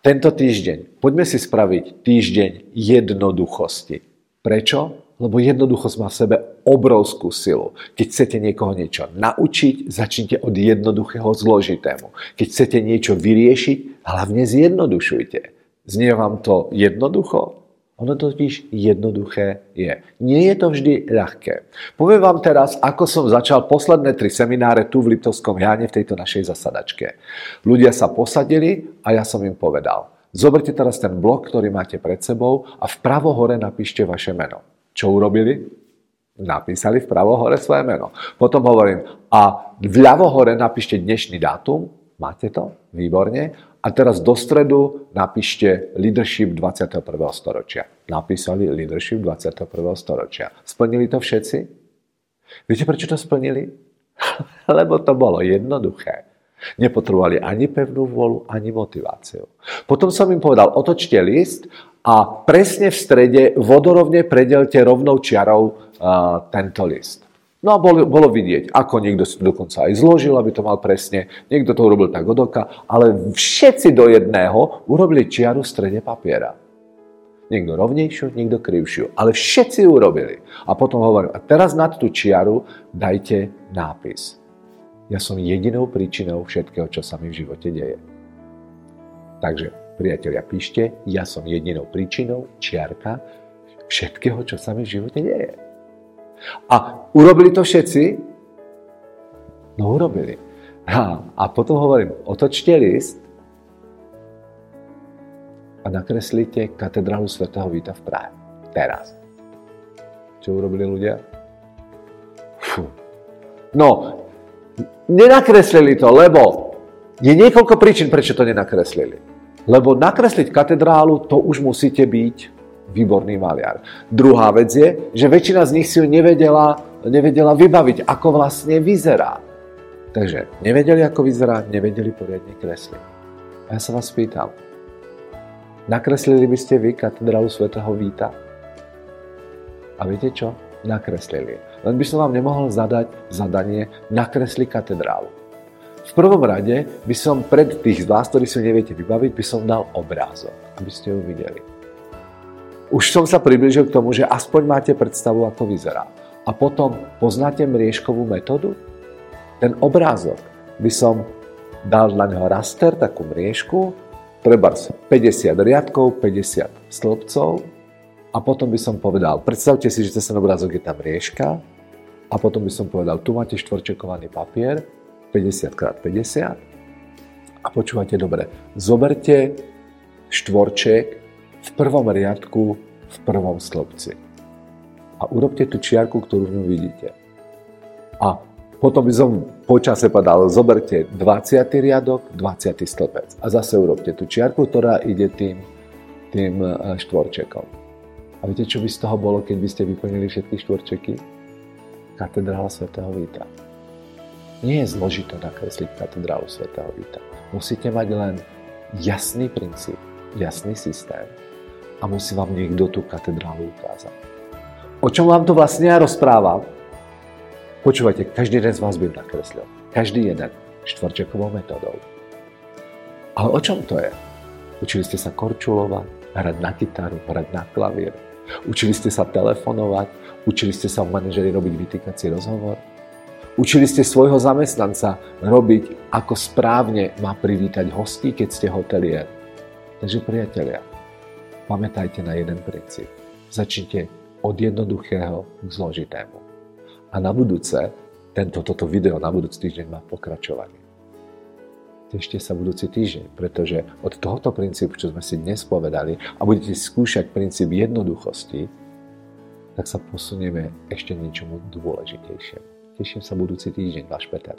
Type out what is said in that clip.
tento týždeň poďme si spraviť týždeň jednoduchosti. Prečo? Lebo jednoduchosť má v sebe obrovskú silu. Keď chcete niekoho niečo naučiť, začnite od jednoduchého zložitému. Keď chcete niečo vyriešiť, hlavne zjednodušujte. Znie vám to jednoducho? Ono totiž jednoduché je. Nie je to vždy ľahké. Poviem vám teraz, ako som začal posledné tri semináre tu v Liptovskom Jáne v tejto našej zasadačke. Ľudia sa posadili a ja som im povedal. Zoberte teraz ten blok, ktorý máte pred sebou a vpravo hore napíšte vaše meno. Čo urobili? Napísali vpravo hore svoje meno. Potom hovorím, a vľavo hore napíšte dnešný dátum, máte to? Výborne. A teraz do stredu napíšte Leadership 21. storočia. Napísali Leadership 21. storočia. Splnili to všetci? Viete, prečo to splnili? Lebo to bolo jednoduché. Nepotrebovali ani pevnú vôľu, ani motiváciu. Potom som im povedal, otočte list a presne v strede vodorovne predelte rovnou čiarou uh, tento list. No a bolo, bolo vidieť, ako niekto si to dokonca aj zložil, aby to mal presne, niekto to urobil tak od oka, ale všetci do jedného urobili čiaru v strede papiera. Niekto rovnejšiu, niekto krivšiu, ale všetci urobili. A potom hovorím, a teraz nad tú čiaru dajte nápis. Ja som jedinou príčinou všetkého, čo sa mi v živote deje. Takže, priatelia, píšte, ja som jedinou príčinou, čiarka, všetkého, čo sa mi v živote deje. A urobili to všetci? No urobili. A, a potom hovorím, otočte list a nakreslite katedrálu svätého Víta v Prahe. Teraz. Čo urobili ľudia? Fú. No, nenakreslili to, lebo je niekoľko príčin, prečo to nenakreslili. Lebo nakresliť katedrálu, to už musíte byť výborný maliar. Druhá vec je, že väčšina z nich si ju nevedela, nevedela vybaviť, ako vlastne vyzerá. Takže nevedeli, ako vyzerá, nevedeli poriadne kresliť. A ja sa vás pýtam, nakreslili by ste vy katedrálu svätého Víta? A viete čo? Nakreslili. Len by som vám nemohol zadať zadanie nakresli katedrálu. V prvom rade by som pred tých z vás, ktorí si neviete vybaviť, by som dal obrázok, aby ste ju videli. Už som sa približil k tomu, že aspoň máte predstavu, ako vyzerá. A potom poznáte mriežkovú metódu? Ten obrázok by som dal na neho raster, takú mriežku, treba 50 riadkov, 50 stĺpcov a potom by som povedal, predstavte si, že ten obrázok je tá mriežka a potom by som povedal, tu máte štvorčekovaný papier, 50x50 a počúvate dobre, zoberte štvorček v prvom riadku, v prvom stĺpci. A urobte tú čiarku, ktorú v ňom vidíte. A potom by som počase povedal, zoberte 20. riadok, 20. stĺpec. A zase urobte tú čiarku, ktorá ide tým, tým e, štvorčekom. A viete, čo by z toho bolo, keď by ste vyplnili všetky štvorčeky? Katedrála svätého Víta. Nie je zložito nakresliť katedrálu svätého Víta. Musíte mať len jasný princíp, jasný systém a musí vám niekto tú katedrálu ukázať. O čom vám to vlastne ja rozprávam? Počúvajte, každý jeden z vás by nakreslil. Každý jeden štvorčekovou metodou. Ale o čom to je? Učili ste sa korčulovať, hrať na gitaru, hrať na klavír. Učili ste sa telefonovať, učili ste sa v manažeri robiť vytýkací rozhovor. Učili ste svojho zamestnanca robiť, ako správne má privítať hostí, keď ste hotelier. Takže priatelia, pamätajte na jeden princíp. Začnite od jednoduchého k zložitému. A na budúce, tento, toto video na budúci týždeň má pokračovanie. Tešte sa budúci týždeň, pretože od tohoto princípu, čo sme si dnes povedali, a budete skúšať princíp jednoduchosti, tak sa posunieme ešte niečomu dôležitejšiemu. Teším sa budúci týždeň, váš Peter.